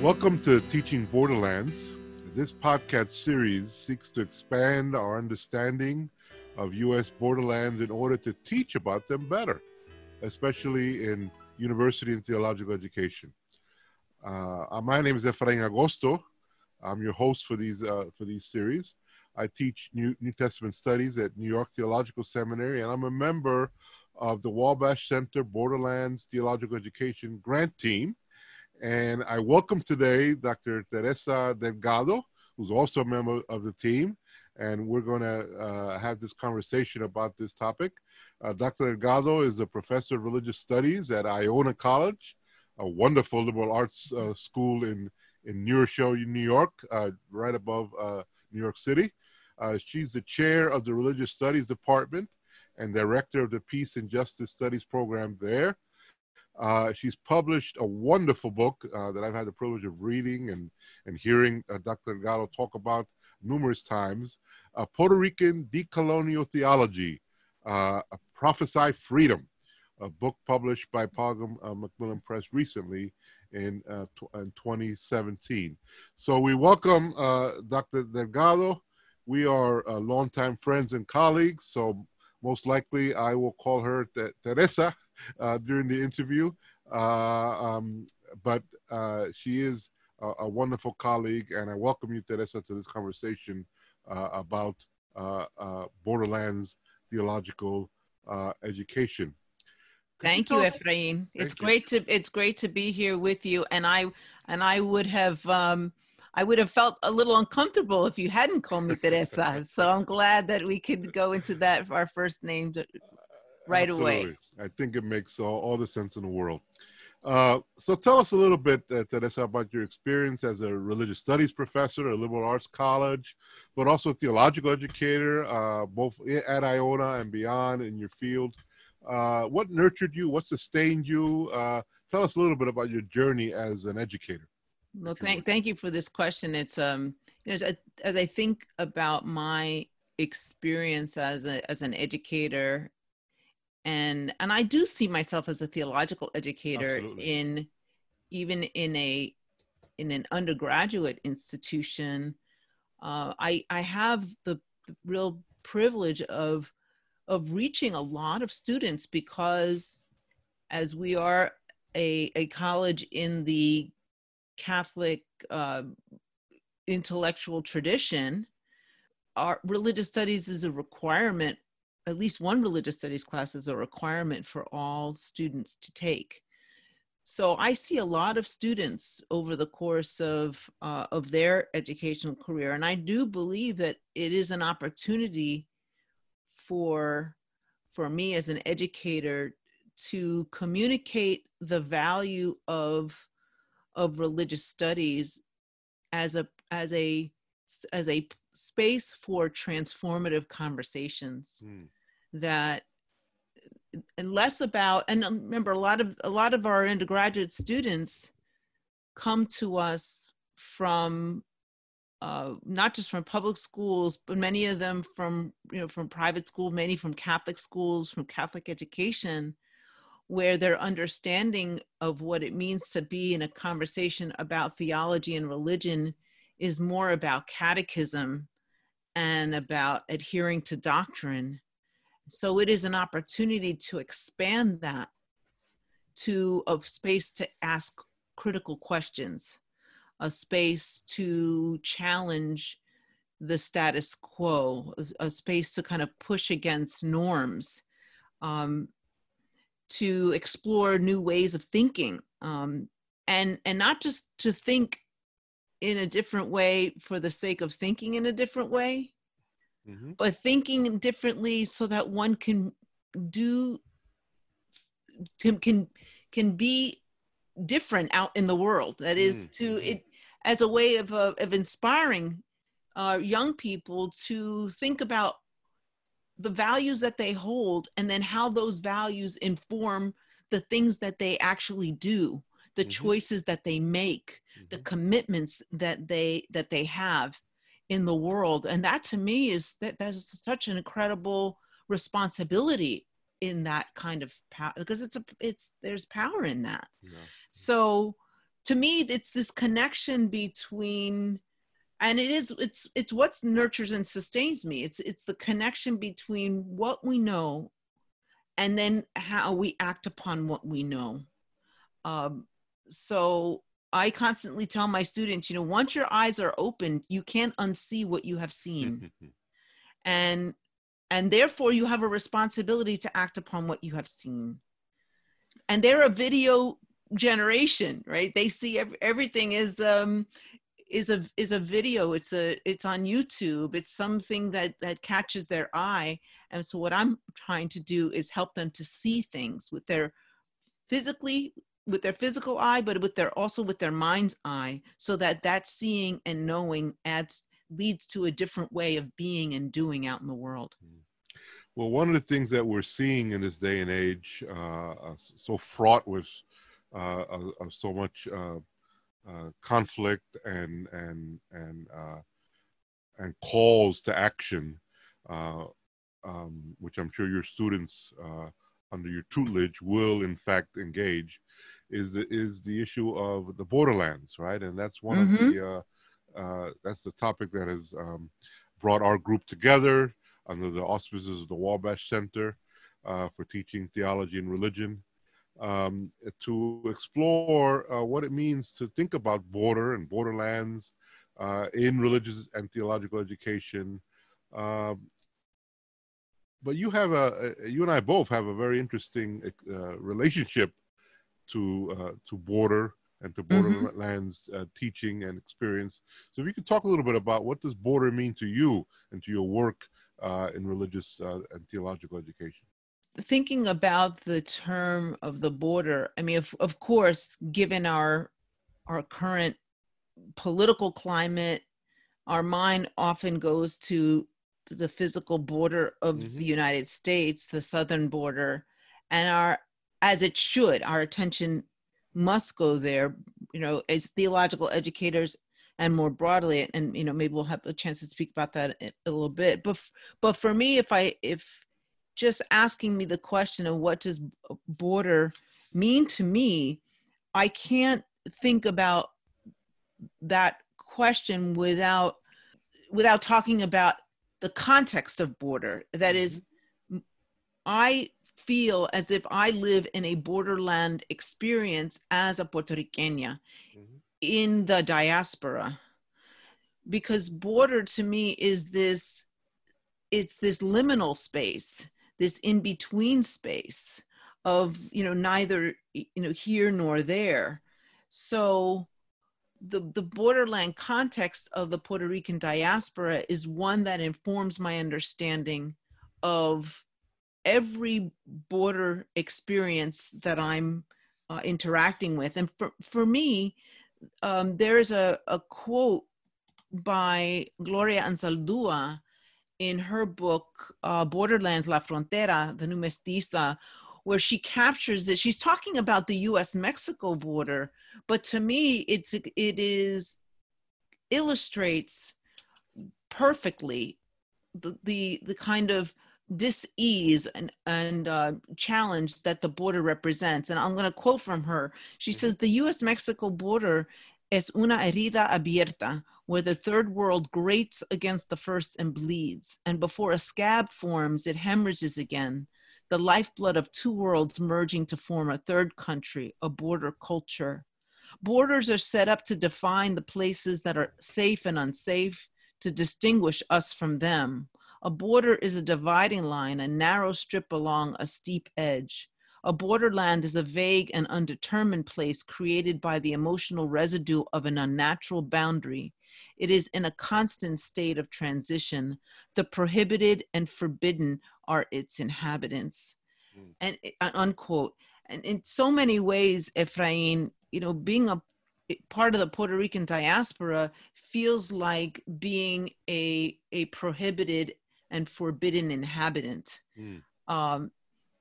Welcome to Teaching Borderlands. This podcast series seeks to expand our understanding of U.S. borderlands in order to teach about them better, especially in university and theological education. Uh, my name is Efrain Agosto. I'm your host for these uh, for these series. I teach New, New Testament studies at New York Theological Seminary, and I'm a member of the Wabash Center Borderlands Theological Education Grant Team. And I welcome today Dr. Teresa Delgado, who's also a member of the team. And we're going to uh, have this conversation about this topic. Uh, Dr. Delgado is a professor of religious studies at Iona College, a wonderful liberal arts uh, school in, in New Rochelle, New York, uh, right above uh, New York City. Uh, she's the chair of the Religious Studies Department and director of the Peace and Justice Studies program there. Uh, she's published a wonderful book uh, that I've had the privilege of reading and, and hearing uh, Dr. Delgado talk about numerous times. Puerto Rican Decolonial Theology, uh, Prophesy Freedom, a book published by Palgrave uh, Macmillan Press recently in, uh, in 2017. So we welcome Dr. Delgado. We are longtime friends and colleagues, so most likely I will call her Teresa uh, during the interview. Uh, um, but uh, she is a, a, wonderful colleague, and I welcome you, Teresa, to this conversation about Borderlands theological education. Thank you, Efrain. It's great to it's great to be here with you, and I and I would have um, I would have felt a little uncomfortable if you hadn't called me Teresa. so I'm glad that we could go into that our first name right Absolutely. away. I think it makes all, all the sense in the world. Uh, so tell us a little bit, uh, Teresa, about your experience as a religious studies professor at liberal arts college, but also theological educator, uh, both at Iona and beyond in your field. Uh, what nurtured you? What sustained you? Uh, tell us a little bit about your journey as an educator. Well, thank thank you for this question. It's um, you know, as, as I think about my experience as a as an educator and and i do see myself as a theological educator Absolutely. in even in a in an undergraduate institution uh, i i have the, the real privilege of of reaching a lot of students because as we are a, a college in the catholic uh, intellectual tradition our religious studies is a requirement at least one religious studies class is a requirement for all students to take. So I see a lot of students over the course of uh, of their educational career, and I do believe that it is an opportunity for for me as an educator to communicate the value of of religious studies as a as a as a space for transformative conversations mm. that and less about and um, remember a lot of a lot of our undergraduate students come to us from uh, not just from public schools, but many of them from you know from private school, many from Catholic schools, from Catholic education, where their understanding of what it means to be in a conversation about theology and religion is more about catechism and about adhering to doctrine. So it is an opportunity to expand that to a space to ask critical questions, a space to challenge the status quo, a space to kind of push against norms, um, to explore new ways of thinking, um, and and not just to think in a different way for the sake of thinking in a different way, mm-hmm. but thinking differently so that one can do can can can be different out in the world. That is mm-hmm. to it as a way of uh, of inspiring uh, young people to think about the values that they hold and then how those values inform the things that they actually do the mm-hmm. choices that they make mm-hmm. the commitments that they that they have in the world and that to me is that that's such an incredible responsibility in that kind of power because it's a it's there's power in that yeah. so to me it's this connection between and it is it's it's what nurtures and sustains me. It's it's the connection between what we know and then how we act upon what we know. Um, so i constantly tell my students you know once your eyes are open you can't unsee what you have seen. And and therefore you have a responsibility to act upon what you have seen. And they're a video generation right? They see every, everything is um is a is a video it's a it's on youtube it's something that that catches their eye and so what i'm trying to do is help them to see things with their physically with their physical eye but with their also with their mind's eye so that that seeing and knowing adds leads to a different way of being and doing out in the world. Well one of the things that we're seeing in this day and age uh, uh so fraught with uh, so much uh, uh, conflict and and and uh, and calls to action, uh, um, which I'm sure your students under your tutelage will in fact engage, is the is the issue of the borderlands, right? And that's one mm-hmm. of the uh, that's the topic that has um, brought our group together under the auspices of the Wabash Center uh, for Teaching Theology and Religion um, to explore uh, what it means to think about border and borderlands uh, in religious and theological education. Um, but you have a, you and I both have a very interesting uh, relationship to uh, to border and to mm-hmm. borderlands mm-hmm. teaching and experience. So if you could talk a little bit about what does border mean to you and to your work uh, in religious and theological education thinking about the term of the border, I mean, of, of course, given our our current political climate, our mind often goes to the physical border of mm-hmm. the United States, the southern border, and our as it should, our attention must go there. You know, as theological educators and more broadly, and you know, maybe we'll have a chance to speak about that a little bit. But but for me, if I if just asking me the question of what does border mean to me, I can't think about that question without without talking about the context of border. That is, mm-hmm. I feel as if I live in a borderland experience as a Puerto Riqueña mm-hmm. in the diaspora. Because border to me is this, it's this liminal space this in between space of you know neither you know here nor there so the the borderland context of the Puerto Rican diaspora is one that informs my understanding of every border experience that I'm uh, interacting with. And for, for me, um, there's a, a quote by Gloria Anzaldúa in her book uh, borderlands la frontera the new mestiza where she captures it. She's talking about the us mexico border but to me it's it is illustrates perfectly the the, the kind of dis-ease and, and uh, challenge that the border represents. And i'm going to quote from her. She mm-hmm. says the us-mexico border es una herida abierta where the third world grates against the first and bleeds, and before a scab forms, it hemorrhages again, the lifeblood of two worlds merging to form a third country, a border culture. Borders are set up to define the places that are safe and unsafe, to distinguish us from them. A border is a dividing line, a narrow strip along a steep edge. A borderland is a vague and undetermined place created by the emotional residue of an unnatural boundary it is in a constant state of transition. The prohibited and forbidden are its inhabitants. Mm. And uh, unquote. And in so many ways, Efrain, you know, being a part of the Puerto Rican diaspora feels like being a a prohibited and forbidden inhabitant mm. um,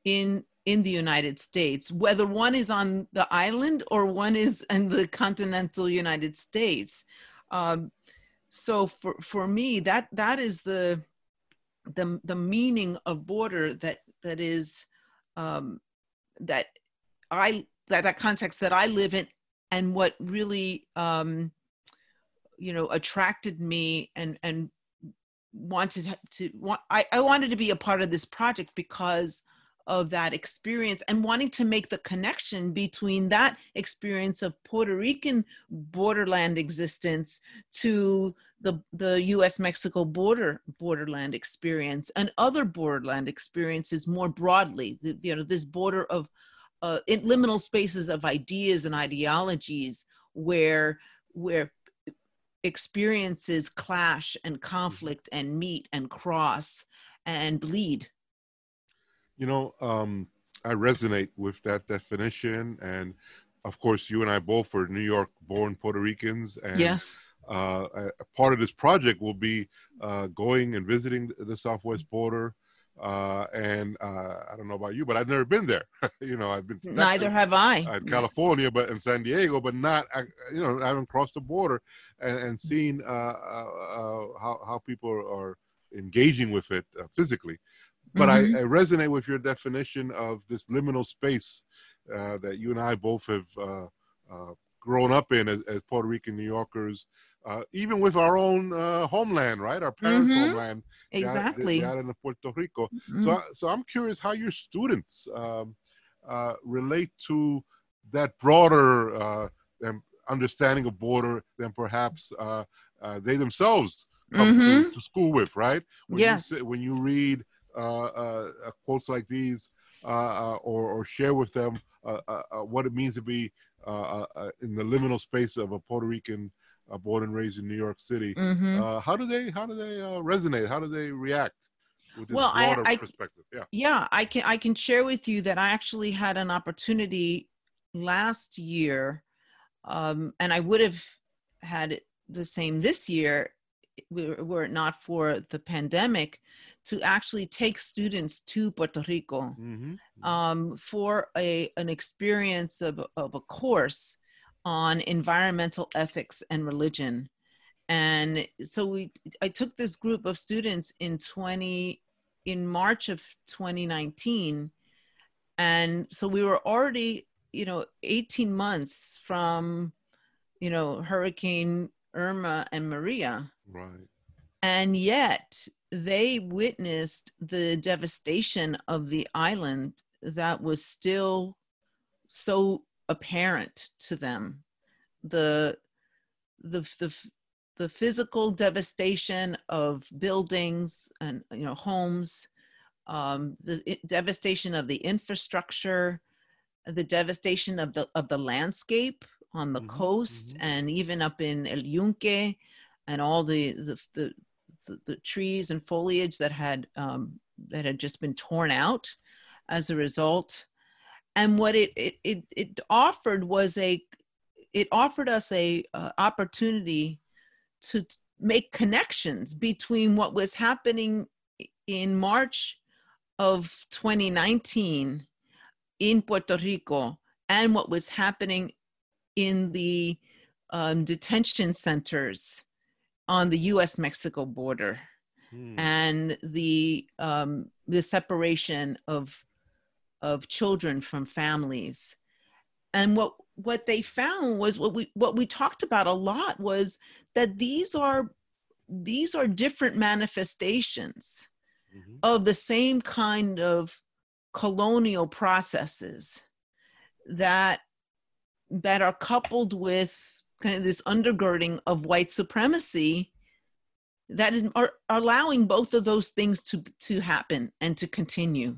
in in the United States, whether one is on the island or one is in the continental United States. Um, so for for me, that that is the the the meaning of border that that is um, that I that that context that I live in and what really um, you know attracted me and and wanted to want I, I wanted to be a part of this project because of that experience and wanting to make the connection between that experience of Puerto Rican borderland existence to the the U.S. Mexico border borderland experience and other borderland experiences more broadly. The, you know, this border of uh, liminal spaces of ideas and ideologies where where experiences clash and mm-hmm. conflict and meet and cross and bleed you know um, i resonate with that definition and of course you and i both are new york born puerto ricans and yes uh, a, part of this project will be uh, going and visiting the southwest border uh, and uh, I don't know about you, but I've never been there. you know, I've been. Texas, Neither have I. Uh, California, but in San Diego, but not. You know, I haven't crossed the border and, and seen uh, uh, uh, how how people are, engaging with it physically. But mm-hmm. I, I, resonate with your definition of this liminal space that you and I both have grown up in as, as Puerto Rican New Yorkers uh, even with our own uh, homeland, right? Our parents' mm-hmm. homeland, exactly, in Puerto Rico. Mm-hmm. So, so I'm curious how your students um, uh, relate to that broader uh, understanding of border than perhaps uh, uh, they themselves come mm-hmm. to, to, school with, right? When yes. You, when you read Uh, uh, uh, quotes like these or, or share with them what it means to be in the liminal space of a Puerto Rican uh, born and raised in New York City. Mm-hmm. Uh, how do they how do they uh, resonate? How do they react? well, I, I perspective. Yeah. yeah, I can I can share with you that I actually had an opportunity last year, um, and I would have had the same this year were it not for the pandemic to actually take students to Puerto Rico mm-hmm. um, for a an experience of, of a course on environmental ethics and religion. And so we I took this group of students in 20 in March of 2019 and so we were already you know 18 months from you know hurricane irma and maria right and yet they witnessed the devastation of the island that was still so apparent to them the the the the physical devastation of buildings and you know homes um, the devastation of the infrastructure the devastation of the of the landscape on the mm-hmm, coast mm-hmm. and even up in El Yunque and all the the, the the, the, trees and foliage that had um, that had just been torn out as a result. And what it it it, it offered was a it offered us a uh, opportunity to t- make connections between what was happening in March of 2019 in Puerto Rico and what was happening in the um, detention centers on the U.S. Mexico border hmm. and the um, the separation of of children from families. And what what they found was what we what we talked about a lot was that these are these are different manifestations mm-hmm. of the same kind of colonial processes that that are coupled with kind of this undergirding of white supremacy that are allowing both of those things to to happen and to continue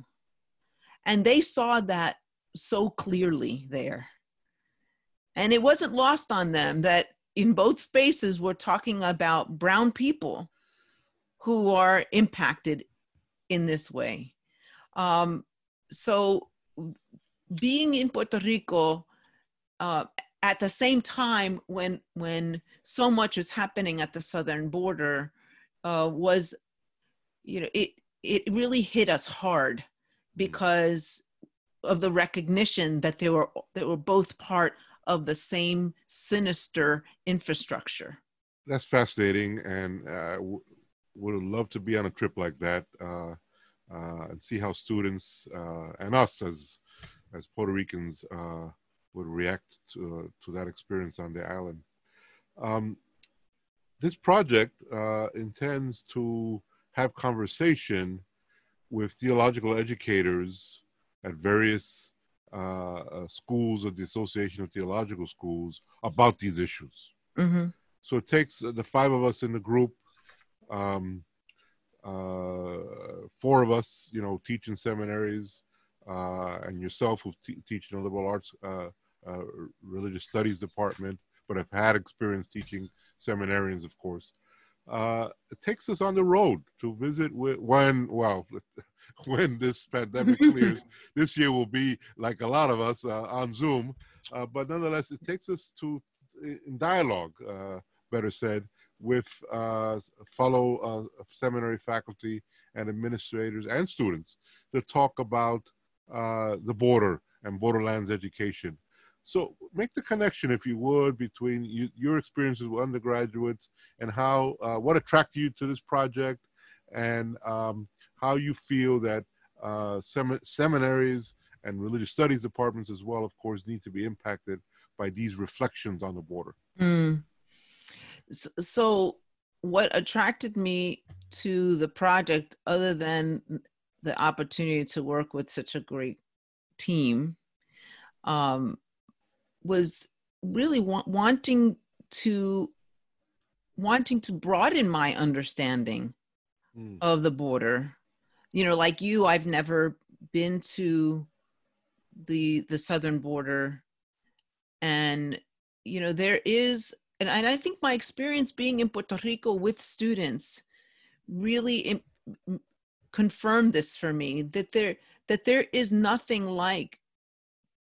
and they saw that so clearly there. And it wasn't lost on them that in both spaces we're talking about brown people who are impacted in this way. Um, so being in Puerto Rico uh, at the same time when when so much was happening at the southern border uh, was, you know, it it really hit us hard because of the recognition that they were they were both part of the same sinister infrastructure. That's fascinating, and uh, w- would love to be on a trip like that uh, uh, and see how students uh, and us as as Puerto Ricans uh, would react to, to that experience on the island. Um, this project uh, intends to have conversation with theological educators at various uh, uh, schools of the Association of Theological Schools about these issues. Mm-hmm. So it takes the five of us in the group, um, uh, four of us, you know, teaching seminaries, uh, and yourself who te- teach in a liberal arts uh, uh, religious studies department, but I've had experience teaching seminarians, of course. Uh, it takes us on the road to visit with when well when this pandemic clears this year will be like a lot of us uh, on zoom uh, but nonetheless it takes us to in dialogue uh, better said with uh, fellow uh, seminary faculty and administrators and students to talk about the border and borderlands education so make the connection, if you would, between you, your experiences with undergraduates and how uh, what attracted you to this project, and um, how you feel that uh, sem- seminaries and religious studies departments, as well, of course, need to be impacted by these reflections on the border. Mm. So, what attracted me to the project, other than the opportunity to work with such a great team, um, was really wa- wanting to wanting to broaden my understanding mm. of the border you know like you i've never been to the the southern border and you know there is and, and i think my experience being in puerto rico with students really Im- confirmed this for me that there that there is nothing like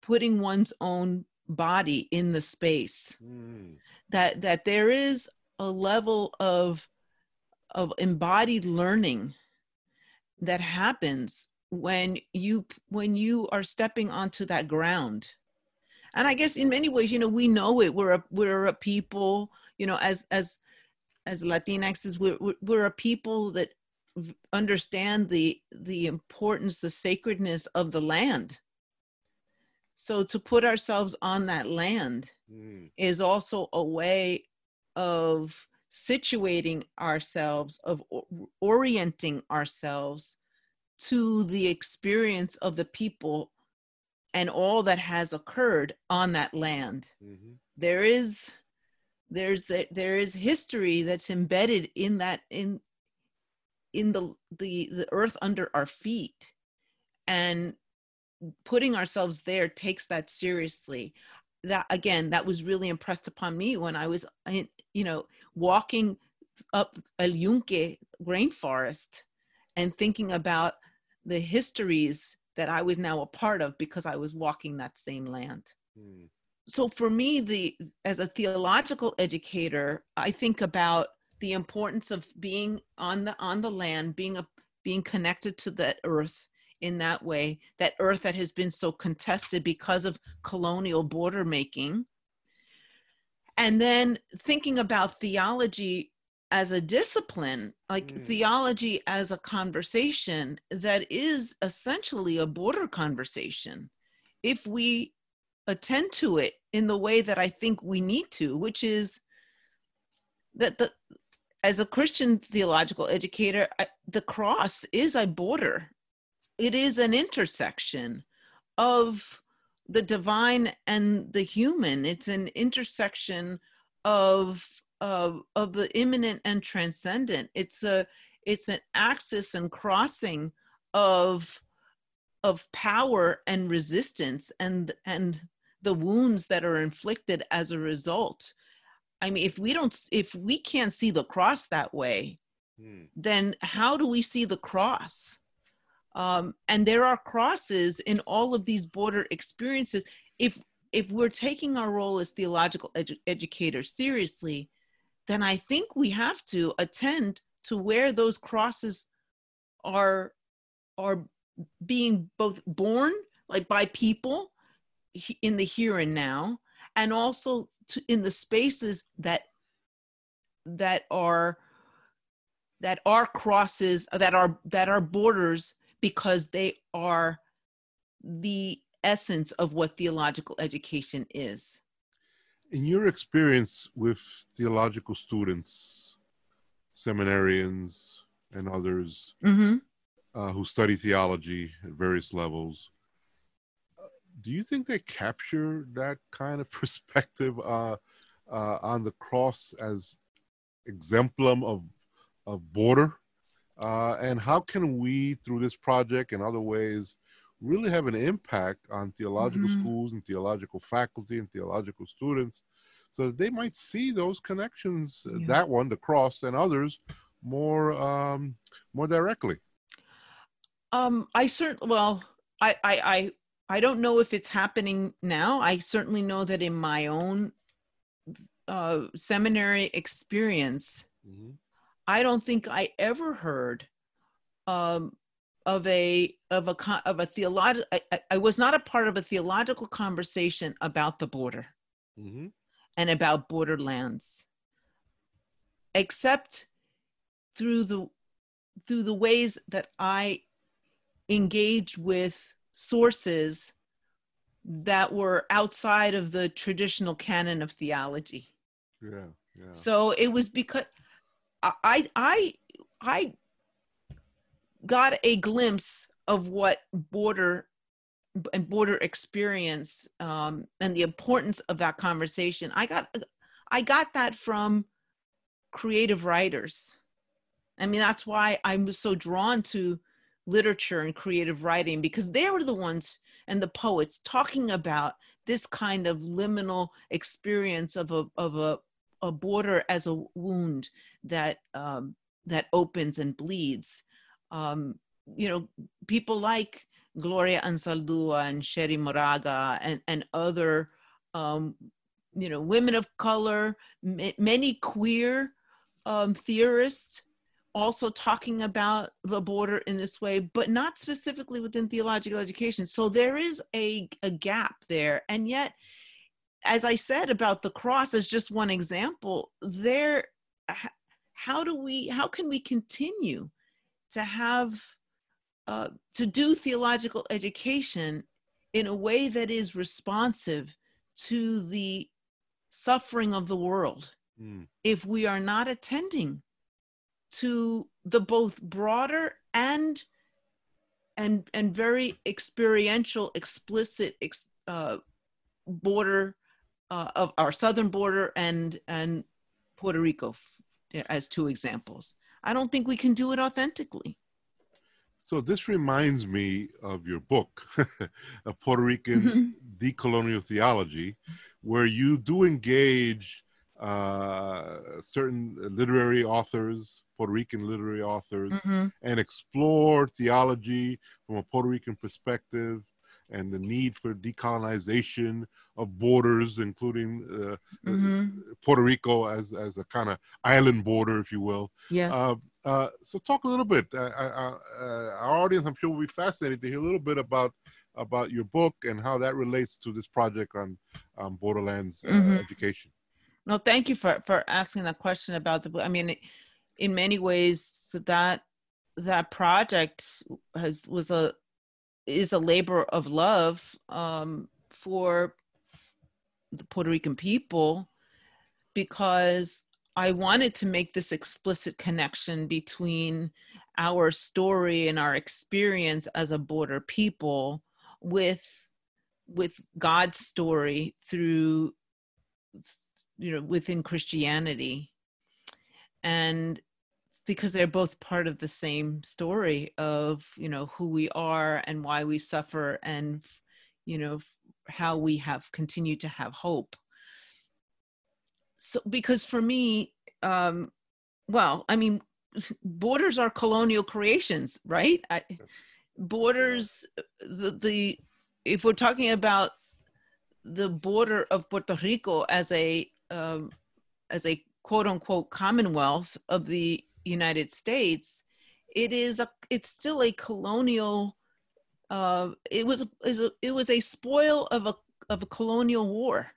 putting one's own body in the space. Mm. that that there is a level of of embodied learning that happens when you when you are stepping onto that ground. And i guess in many ways you know we know it. We're a we're a people you know as as as latinx we're we're a people that understand the the importance the sacredness of the land so to put ourselves on that land mm. is also a way of situating ourselves, of orienting ourselves to the experience of the people and all that has occurred on that land. Mm-hmm. There is there's the, there is history that's embedded in that in in the the the earth under our feet and putting ourselves there takes that seriously that again that was really impressed upon me when i was you know walking up El Yunque rainforest and thinking about the histories that i was now a part of because i was walking that same land hmm. so for me the as a theological educator i think about the importance of being on the on the land being a being connected to the earth in that way, that earth that has been so contested because of colonial border making. And then thinking about theology as a discipline, like mm. theology as a conversation that is essentially a border conversation. If we attend to it in the way that I think we need to, which is that the as a Christian theological educator, I, the cross is a border it is an intersection of the divine and the human. It's an intersection of of of the immanent and transcendent. It's a it's an axis and crossing of of power and resistance and and the wounds that are inflicted as a result. I mean if we don't if we can't see the cross that way hmm. then how do we see the cross um, and there are crosses in all of these border experiences. If if we're taking our role as theological edu- educators seriously then i think we have to attend to where those crosses are are being both born like by people in the here and now and also to, in the spaces that that are that are crosses that are that are borders because they are the essence of what theological education is. In your experience with theological students, seminarians, and others Mm-hmm. uh, who study theology at various levels, do you think they capture that kind of perspective uh, uh, on the cross as exemplum of of border? Uh, and how can we, through this project and other ways, really have an impact on theological Mhm. schools and theological faculty and theological students, so that they might see those connections, uh, Yeah. that one, the cross, and others, more um, more directly? Um, I certainly well, I, I I I don't know if it's happening now. I certainly know that in my own uh, seminary experience, Mhm. I don't think I ever heard um, of a of a of a theological. I, I- was not a part of a theological conversation about the border Mhm. and about borderlands, except through the through the ways that I engaged with sources that were outside of the traditional canon of theology. Yeah, yeah. So it was because I I I got a glimpse of what border and border experience um, and the importance of that conversation. I got I got that from creative writers. I mean, that's why I'm so drawn to literature and creative writing because they were the ones and the poets talking about this kind of liminal experience of a of a a border as a wound that um, that opens and bleeds. Um, you know, people like Gloria Anzaldúa and Cherríe Moraga and and other um, you know women of color, m- many queer um, theorists also talking about the border in this way, but not specifically within theological education. So there is a, a gap there. And yet, as I said about the cross as just one example, there, how do we, how can we continue to have, uh, to do theological education in a way that is responsive to the suffering of the world Mm. if we are not attending to the both broader and and and very experiential explicit ex, uh, border uh, of our southern border and and Puerto Rico as two examples. I don't think we can do it authentically. So this reminds me of your book, a Puerto Rican Mhm. decolonial theology, where you do engage uh, certain literary authors, Puerto Rican literary authors, Mhm. and explore theology from a Puerto Rican perspective and the need for decolonization of borders, including uh, Mhm. Puerto Rico as, as a kind of island border, if you will. Yes. Uh, uh, so talk a little bit. Uh, uh, uh, our audience, I'm sure, will be fascinated to hear a little bit about about your book and how that relates to this project on um, Borderlands uh, Mhm. education. No, thank you for for asking that question about the book. I mean, in many ways, that that project has was a is a labor of love um, for the Puerto Rican people because I wanted to make this explicit connection between our story and our experience as a border people with with God's story through you know within Christianity. And because they're both part of the same story of you know who we are and why we suffer and you know how we have continued to have hope. So because for me um well i mean borders are colonial creations right? I, borders the the if we're talking about the border of puerto rico as a um as a quote unquote commonwealth of the united states it is a it's still a colonial uh it was it was a spoil of a of a colonial war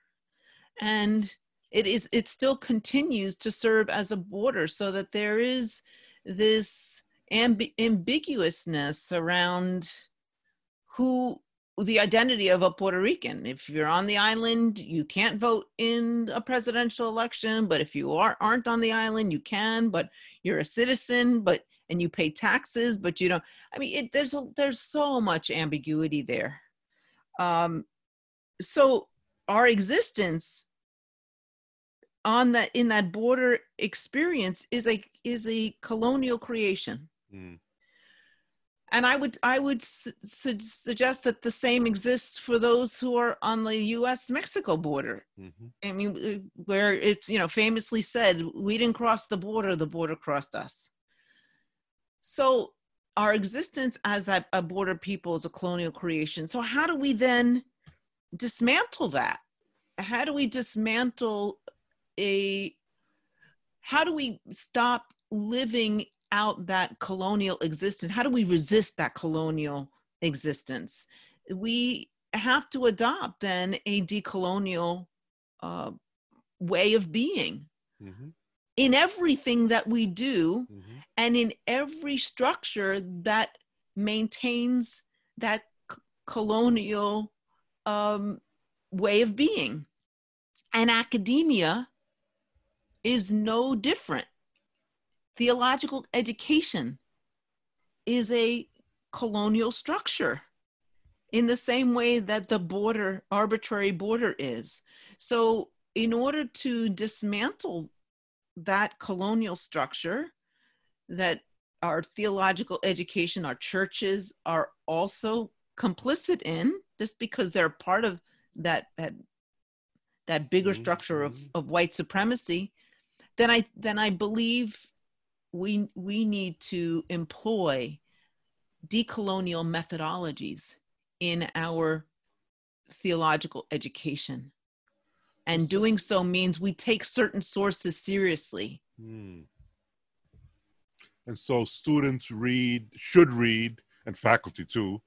and it is it still continues to serve as a border so that there is this ambi- ambiguousness around who the identity of a Puerto Rican. If you're on the island, you can't vote in a presidential election, but if you are, aren't on the island, you can, but you're a citizen, but and you pay taxes, but you don't. I mean, it, there's a, there's so much ambiguity there. Um, so our existence on that in that border experience is a is a colonial creation. Mm and i would i would su- suggest that the same exists for those who are on the us mexico border mm-hmm. i mean uh, where it's you know famously said we didn't cross the border the border crossed us so our existence as that a border people is a colonial creation so how do we then dismantle that how do we dismantle a how do we stop living out that colonial existence? How do we resist that colonial existence? We have to adopt then a decolonial uh, way of being mm-hmm. in everything that we do mm-hmm. And in every structure that maintains that c- colonial um, way of being. And academia is no different theological education is a colonial structure in the same way that the border, arbitrary border is. So, in order to dismantle that colonial structure, that our theological education, our churches are also complicit in, just because they're part of that that, that bigger mm-hmm. structure of, of white supremacy, then I then I believe we we need to employ decolonial methodologies in our theological education and doing so means we take certain sources seriously hmm. And so students read should read and faculty too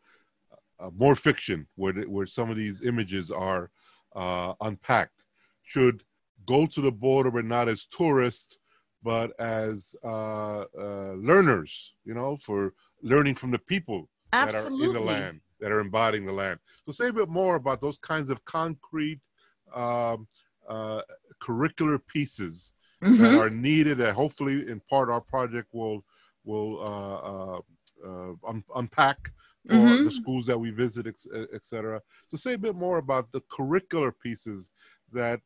uh, more fiction where, the, where some of these images are uh, unpacked should go to the border but not as tourists but as uh, uh, learners, you know, for learning from the people Absolutely. that are in the land, that are embodying the land. So, say a bit more about those kinds of concrete um, uh, curricular pieces mm-hmm. that are needed. That hopefully, in part, our project will will uh, uh, uh, un- unpack for mm-hmm. the schools that we visit, etc. So, say a bit more about the curricular pieces that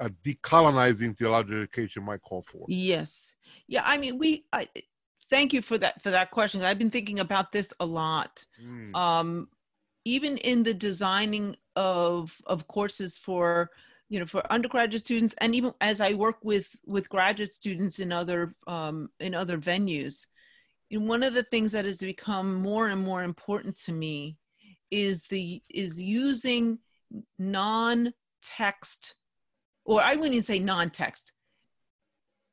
a decolonizing theological education might call for. Yes. Yeah. I mean, we. I, thank you for that for that question. I've been thinking about this a lot. Mm. Um, even in the designing of of courses for you know for undergraduate students and even as i work with with graduate students in other um, in other venues know, one of the things that has become more and more important to me is the is using non-text or I wouldn't even say non text,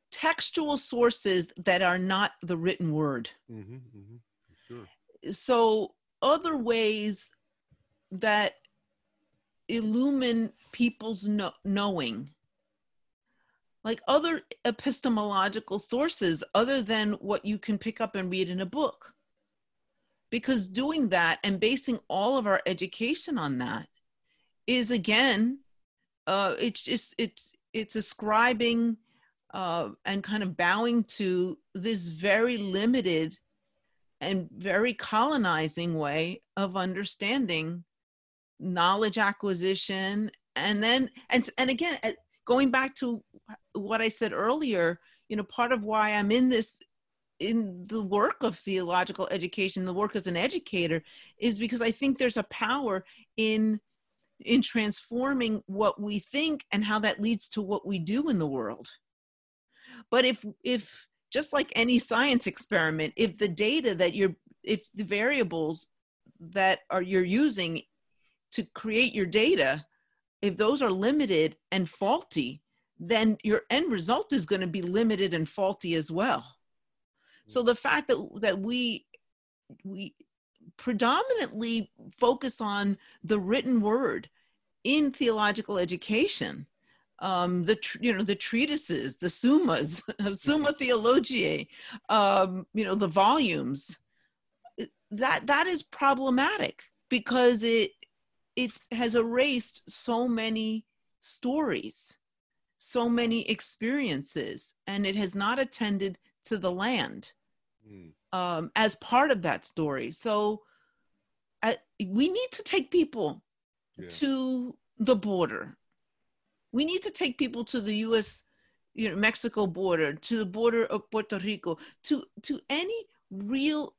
textual sources that are not the written word. Mm-hmm, mm-hmm. Sure. So, other ways that illumine people's know- knowing, like other epistemological sources other than what you can pick up and read in a book. Because doing that and basing all of our education on that is again uh, it's just it's it's ascribing uh, and kind of bowing to this very limited and very colonizing way of understanding knowledge acquisition. And then and and again uh, going back to what i said earlier you know part of why i'm in this in the work of theological education the work as an educator is because i think there's a power in in transforming what we think and how that leads to what we do in the world. But if if just like any science experiment if the data that you're if the variables that are you're using to create your data if those are limited and faulty then your end result is going to be limited and faulty as well so the fact that that we we predominantly focus on the written word in theological education um, the you know the treatises, the summas, Summa Theologiae, um, you know the volumes. That that is problematic because it it has erased so many stories so many experiences and it has not attended to the land mm. um, as part of that story so uh, we need to take people yeah. to the border we need to take people to the us you know mexico border to the border of puerto rico to to any real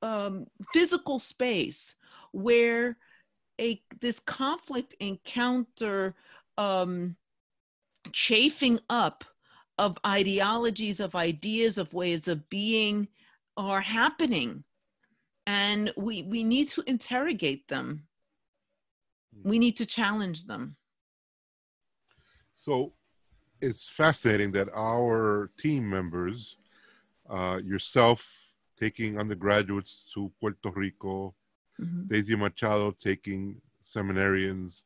um, physical space where a this conflict encounter um, chafing up of ideologies of ideas of ways of being are happening. And we we need to interrogate them. We need to challenge them. So it's fascinating that our team members uh, yourself taking undergraduates to Puerto Rico, mm-hmm. Daisy Machado taking seminarians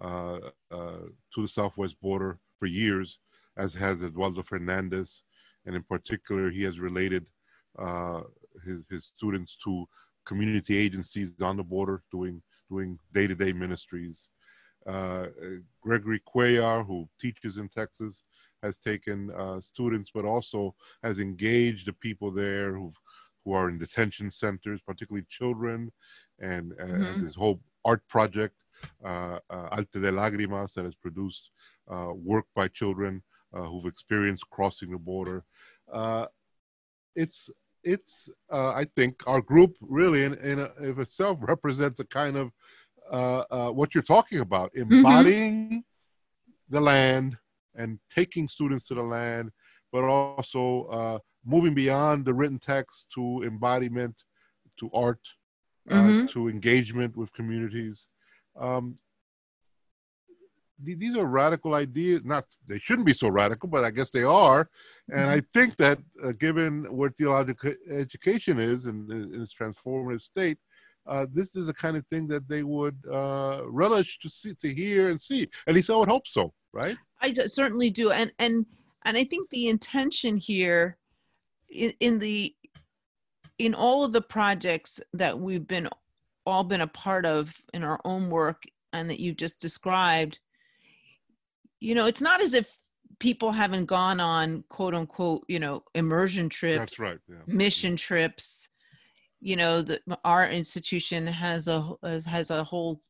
uh, uh, to the southwest border for years, as has Eduardo Fernandez, and in particular, he has related uh, his, his students to community agencies on the border doing doing day-to-day ministries. Uh, Gregory Cuellar, who teaches in Texas, has taken uh, students, but also has engaged the people there who've who are in detention centers, particularly children, and uh, mm-hmm. as his whole art project, uh, uh, Arte de Lágrimas, that has produced uh, work by children uh, who've experienced crossing the border. Uh, it's it's I think our group really in, in, a, in itself represents a kind of what you're talking about, mm-hmm. embodying mm-hmm. the land and taking students to the land, but also moving beyond the written text to embodiment, to art, uh, mm-hmm. uh, to engagement with communities. Um, these are radical ideas. Not they shouldn't be so radical, but I guess they are. And mm-hmm. I think that uh, given where theological education is in, in its transformative state, uh, this is the kind of thing that they would uh, relish to see, to hear, and see. At least I would hope so, right? I certainly do, and and and I think the intention here in, in the in all of the projects that we've been all been a part of in our own work and that you just described you know it's not as if people haven't gone on quote unquote you know immersion trips that's right yeah. mission trips. You know the our institution has a has a whole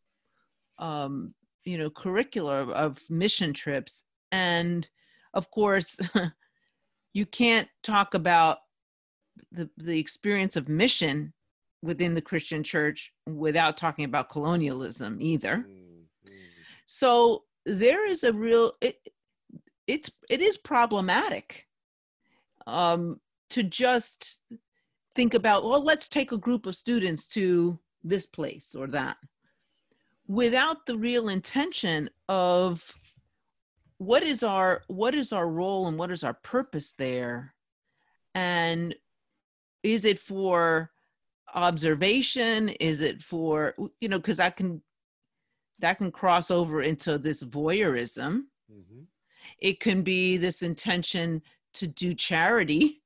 um you know curricular of mission trips. And of course you can't talk about the, the experience of mission within the Christian church without talking about colonialism either. Mm-hmm. So there is a real it, it's it is problematic um, to just think about well let's take a group of students to this place or that without the real intention of what is our what is our role and what is our purpose there? And is it for observation? Is it for you know because that can that can cross over into this voyeurism. Mm-hmm. it can be this intention to do charity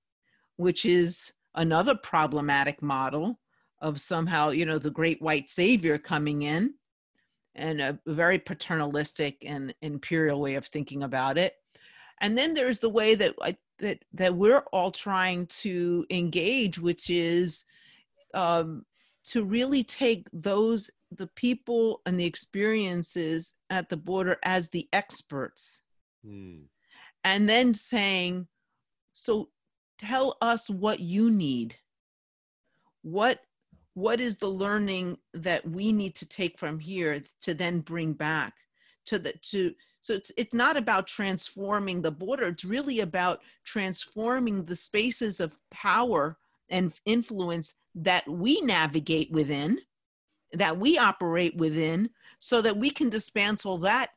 which is another problematic model of somehow you know the great white savior coming in and a very paternalistic and imperial way of thinking about it. And then there's the way that I, that that we're all trying to engage, which is um, to really take those the people and the experiences at the border as the experts, mm. and then saying, so tell us what you need. What what is the learning that we need to take from here to then bring back to the to so it's it's not about transforming the border it's really about transforming the spaces of power and influence that we navigate within that we operate within so that we can dismantle that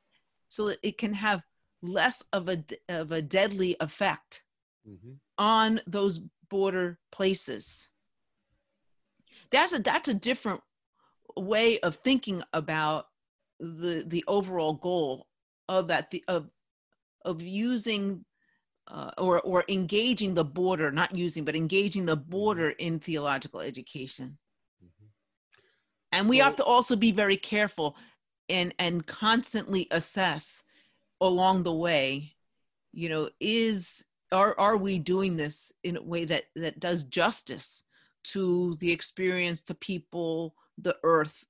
so that it can have less of a of a deadly effect mm-hmm. on those border places that's a that's a different way of thinking about the the overall goal of that the of of using uh, or or engaging the border not using but engaging the border mm-hmm. in theological education mm-hmm. and we So- have to also be very careful and and constantly assess along the way you know is are are we doing this in a way that that does justice to the experience the people the earth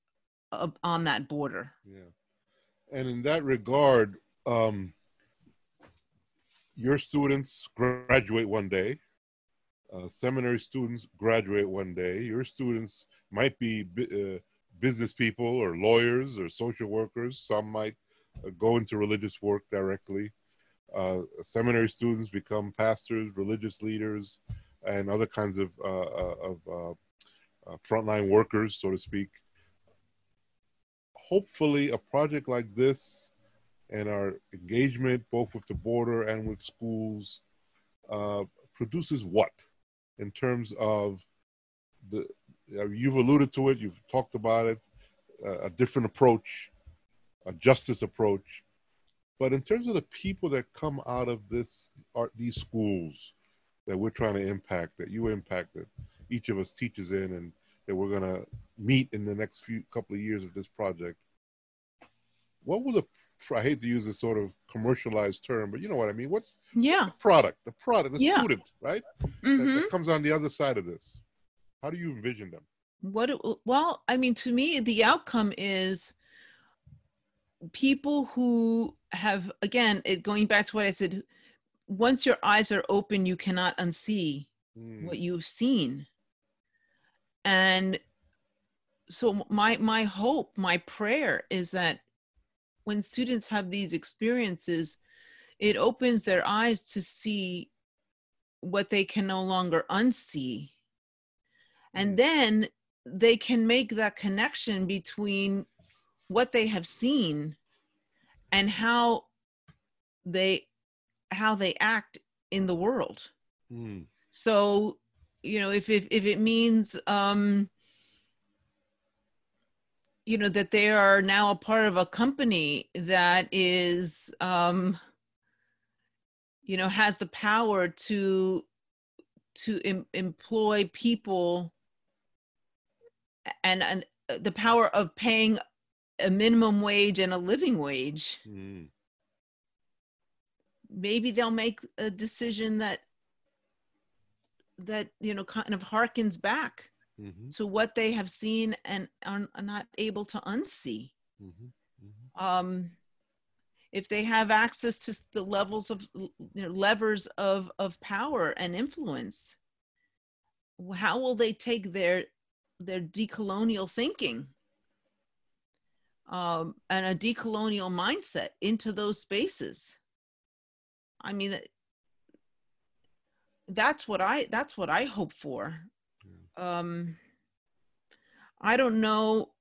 on that border Yeah. And in that regard, um, your students graduate one day. Uh, seminary students graduate one day. Your students might be uh, business people or lawyers or social workers. Some might uh, go into religious work directly. Uh, seminary students become pastors, religious leaders, and other kinds of, uh, uh, of uh, frontline workers, so to speak. Hopefully a project like this and our engagement both with the border and with schools produces what in terms of the you've alluded to it you've talked about it uh, a different approach a justice approach. But in terms of the people that come out of this art these schools that we're trying to impact that you impact that each of us teaches in and that we're going to meet in the next few couple of years of this project. What will the i hate to use this sort of commercialized term but you know what i mean? What's yeah. the product? The product the Yeah. student right? That, Mhm. that comes on the other side of this. How do you envision them? What well i mean to me the outcome is people who have again it going back to what i said once your eyes are open you cannot unsee Mm, what you've seen. And so my my hope my prayer is that when students have these experiences it opens their eyes to see what they can no longer unsee. And Mm. then they can make that connection between what they have seen and how they how they act in the world. Mm, so you know if if, if it means um you know that they are now a part of a company that is um you know has the power to to em- employ people and and the power of paying a minimum wage and a living wage. Mm, maybe they'll make a decision that that you know kind of harkens back mhm, to what they have seen and are, not able to unsee. Mhm, mhm. um if they have access to the levels of you know levers of of power and influence how will they take their their decolonial thinking um, and a decolonial mindset into those spaces i mean that's what i that's what i hope for. Um i don't know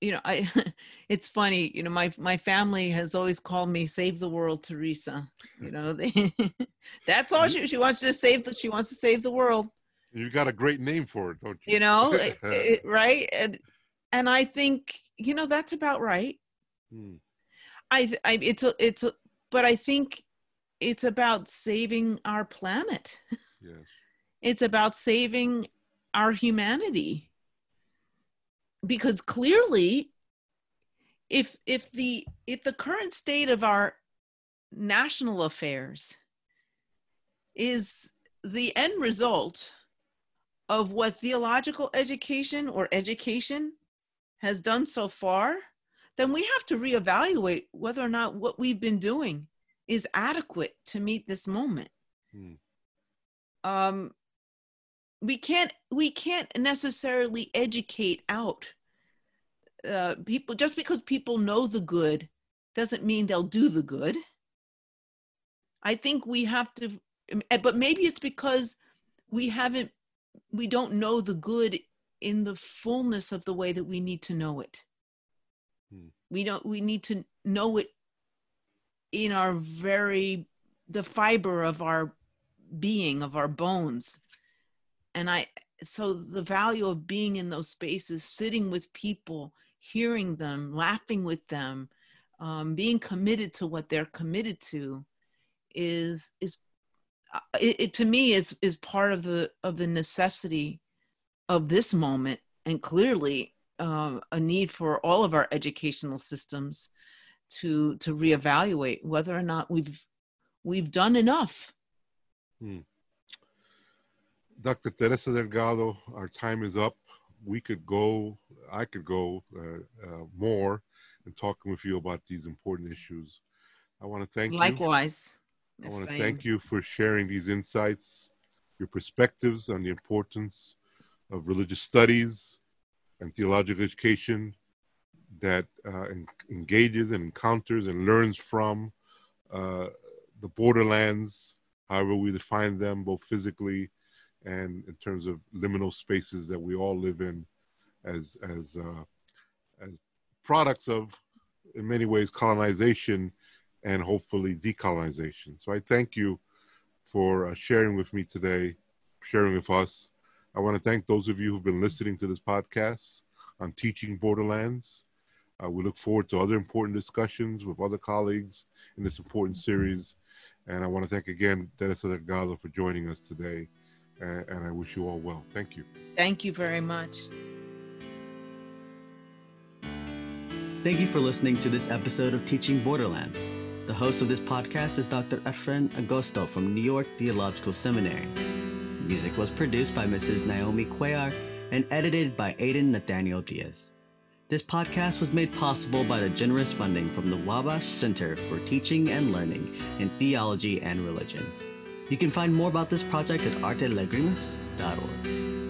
you know i it's funny you know my my family has always called me save the world teresa you know. They, that's all she, she wants to save the, she wants to save the world. You've got a great name for it don't you? You know it- it- right? And and i think you know that's about right. Mm, i i it's a it's a but i think it's about saving our planet. Yes. It's about saving our humanity. Because clearly if if the if the current state of our national affairs is the end result of what theological education or education has done so far then we have to reevaluate whether or not what we've been doing is adequate to meet this moment Hmm. um we can't we can't necessarily educate out uh, people just because people know the good doesn't mean they'll do the good i think we have to eh, but maybe it's because we haven't we don't know the good in the fullness of the way that we need to know it Hmm. we don't we need to know it in our very the fiber of our being of our bones. And i so the value of being in those spaces sitting with people hearing them laughing with them um, being committed to what they're committed to is is uh, it, it to me is is part of the of the necessity of this moment and clearly uh, a need for all of our educational systems to to reevaluate whether or not we've we've done enough. Hmm. Dr. Teresa Delgado, our time is up. We could go, I could go uh, uh, more and talking with you about these important issues. I want to thank Likewise. you. Likewise. I want to thank you for sharing these insights, your perspectives on the importance of religious studies and theological education that uh, en- engages and encounters and learns from uh, the borderlands, however we define them, both physically and in terms of liminal spaces that we all live in as as uh, as products of in many ways colonization and hopefully decolonization. So i thank you for uh, sharing with me today sharing with us. I want to thank those of you who've been listening to this podcast on teaching borderlands uh, we look forward to other important discussions with other colleagues in this important series and i want to thank again dennis delgado for joining us today and, and I wish you all well. Thank you. Thank you very much. Thank you for listening to this episode of Teaching Borderlands. The host of this podcast is Dr. Efrain Agosto from New York Theological Seminary. Music was produced by Mrs. Naomi Cuellar and edited by Aidan Nathaniel Diaz. This podcast was made possible by the generous funding from the Wabash Center for Teaching and Learning in Theology and Religion. You can find more about this project at artelagrimas.org.